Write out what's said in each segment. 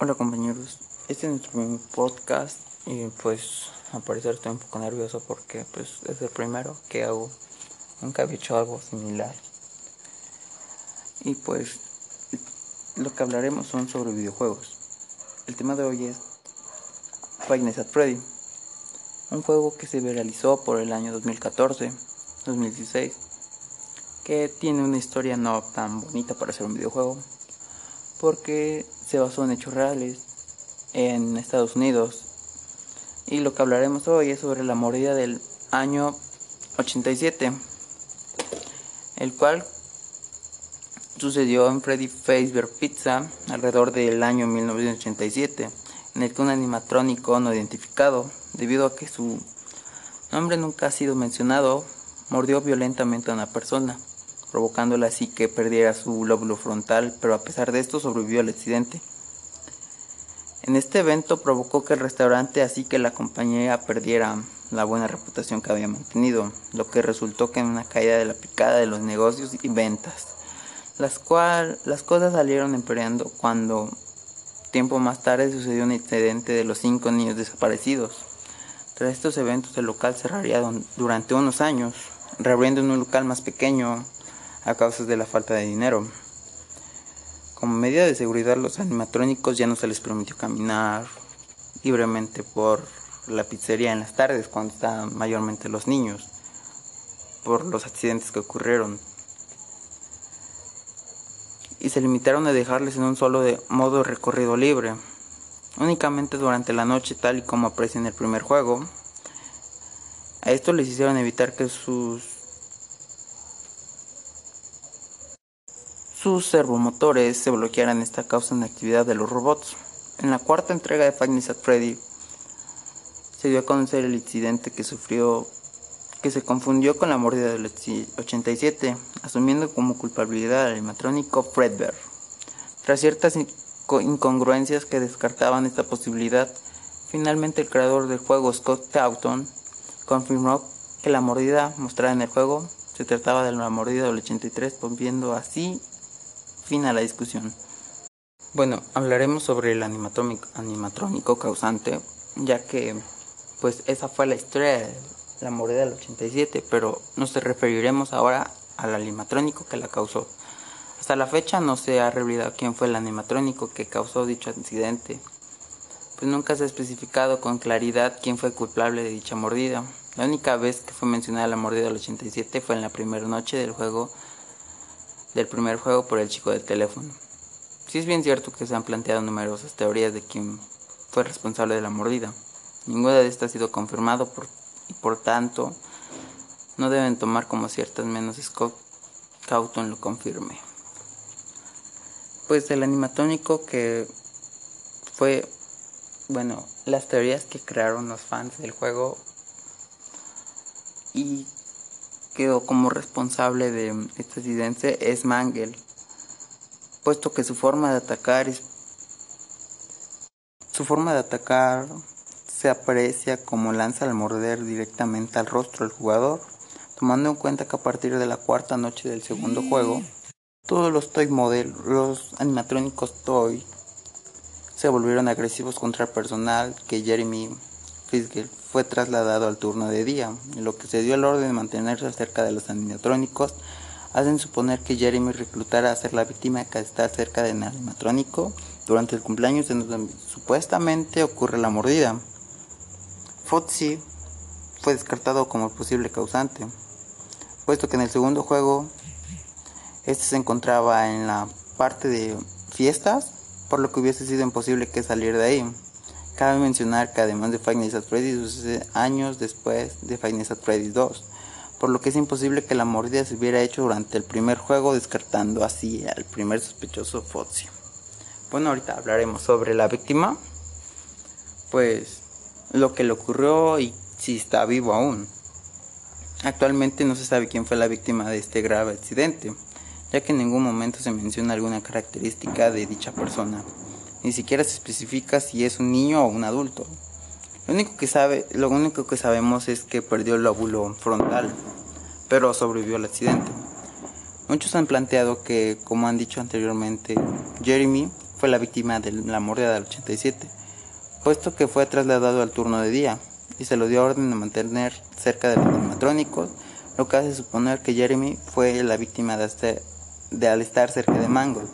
Hola compañeros, este es nuestro primer podcast y pues al parecer estoy un poco nervioso porque pues es el primero que hago, nunca había hecho algo similar. Y pues lo que hablaremos son sobre videojuegos. El tema de hoy es Five at Freddy, un juego que se realizó por el año 2014-2016, que tiene una historia no tan bonita para ser un videojuego porque se basó en hechos reales en Estados Unidos. Y lo que hablaremos hoy es sobre la mordida del año 87, el cual sucedió en Freddy Fazbear Pizza alrededor del año 1987, en el que un animatrónico no identificado, debido a que su nombre nunca ha sido mencionado, mordió violentamente a una persona provocándola así que perdiera su lóbulo frontal, pero a pesar de esto sobrevivió al accidente. En este evento provocó que el restaurante así que la compañía perdiera la buena reputación que había mantenido, lo que resultó que en una caída de la picada de los negocios y ventas, las cual las cosas salieron empeorando cuando tiempo más tarde sucedió un incidente de los cinco niños desaparecidos. Tras estos eventos el local cerraría durante unos años, reabriendo en un local más pequeño a causa de la falta de dinero. Como medida de seguridad, los animatrónicos ya no se les permitió caminar libremente por la pizzería en las tardes, cuando estaban mayormente los niños, por los accidentes que ocurrieron. Y se limitaron a dejarles en un solo de modo recorrido libre, únicamente durante la noche, tal y como aparece en el primer juego. A esto les hicieron evitar que sus sus servomotores se bloquearan esta causa en la actividad de los robots. En la cuarta entrega de Five at Freddy se dio a conocer el incidente que sufrió que se confundió con la mordida del 87, asumiendo como culpabilidad al animatrónico Fredbear. Tras ciertas incongruencias que descartaban esta posibilidad, finalmente el creador del juego, Scott Towton, confirmó que la mordida mostrada en el juego se trataba de la mordida del 83, volviendo así fin a la discusión. Bueno, hablaremos sobre el animatrónico causante, ya que pues esa fue la historia de la mordida del 87, pero nos referiremos ahora al animatrónico que la causó. Hasta la fecha no se ha revelado quién fue el animatrónico que causó dicho accidente, pues nunca se ha especificado con claridad quién fue culpable de dicha mordida. La única vez que fue mencionada la mordida del 87 fue en la primera noche del juego del primer juego por el chico del teléfono. Sí es bien cierto que se han planteado numerosas teorías de quién fue responsable de la mordida. Ninguna de estas ha sido confirmado por, y por tanto no deben tomar como ciertas menos Scott Cauton lo confirme. Pues el animatónico que fue, bueno, las teorías que crearon los fans del juego y quedó como responsable de este accidente es Mangel, puesto que su forma de atacar es, su forma de atacar se aprecia como lanza al morder directamente al rostro del jugador, tomando en cuenta que a partir de la cuarta noche del segundo juego, todos los toy model, los animatrónicos toy, se volvieron agresivos contra el personal que Jeremy Fitzgerald fue trasladado al turno de día, lo que se dio el orden de mantenerse cerca de los animatrónicos hacen suponer que Jeremy reclutara a ser la víctima que está cerca del animatrónico durante el cumpleaños en donde supuestamente ocurre la mordida. Foxy fue descartado como posible causante, puesto que en el segundo juego este se encontraba en la parte de fiestas, por lo que hubiese sido imposible que saliera de ahí. Cabe mencionar que además de Five Nights at Freddy's sucede años después de Five Nights at Freddy's 2, por lo que es imposible que la mordida se hubiera hecho durante el primer juego, descartando así al primer sospechoso Foxy. Bueno, ahorita hablaremos sobre la víctima, pues lo que le ocurrió y si está vivo aún. Actualmente no se sabe quién fue la víctima de este grave accidente, ya que en ningún momento se menciona alguna característica de dicha persona ni siquiera se especifica si es un niño o un adulto. Lo único que sabe, lo único que sabemos es que perdió el lóbulo frontal, pero sobrevivió al accidente. Muchos han planteado que, como han dicho anteriormente, Jeremy fue la víctima de la mordida del 87, puesto que fue trasladado al turno de día y se lo dio orden de mantener cerca de los animatrónicos, lo que hace suponer que Jeremy fue la víctima de, este, de al estar cerca de Mangold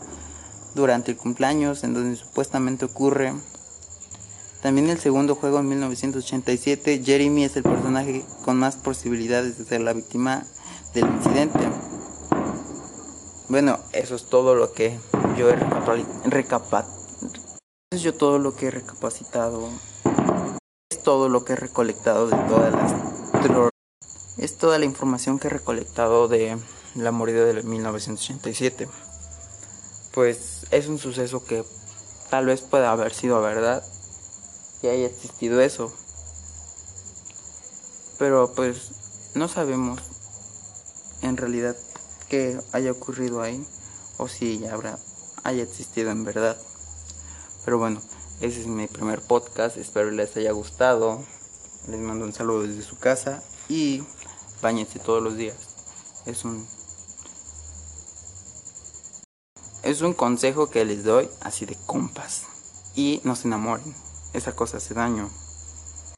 durante el cumpleaños en donde supuestamente ocurre. También el segundo juego en 1987, Jeremy es el personaje con más posibilidades de ser la víctima del incidente. Bueno, eso es todo lo que yo he recapacitado. Es yo todo lo que he recapacitado. Es todo lo que he recolectado de todas las es toda la información que he recolectado de la mordida de 1987. Pues es un suceso que tal vez pueda haber sido verdad que haya existido eso. Pero pues no sabemos en realidad que haya ocurrido ahí o si ya habrá haya existido en verdad. Pero bueno, ese es mi primer podcast, espero les haya gustado. Les mando un saludo desde su casa y bañense todos los días. Es un es un consejo que les doy así de compas y no se enamoren. Esa cosa hace daño.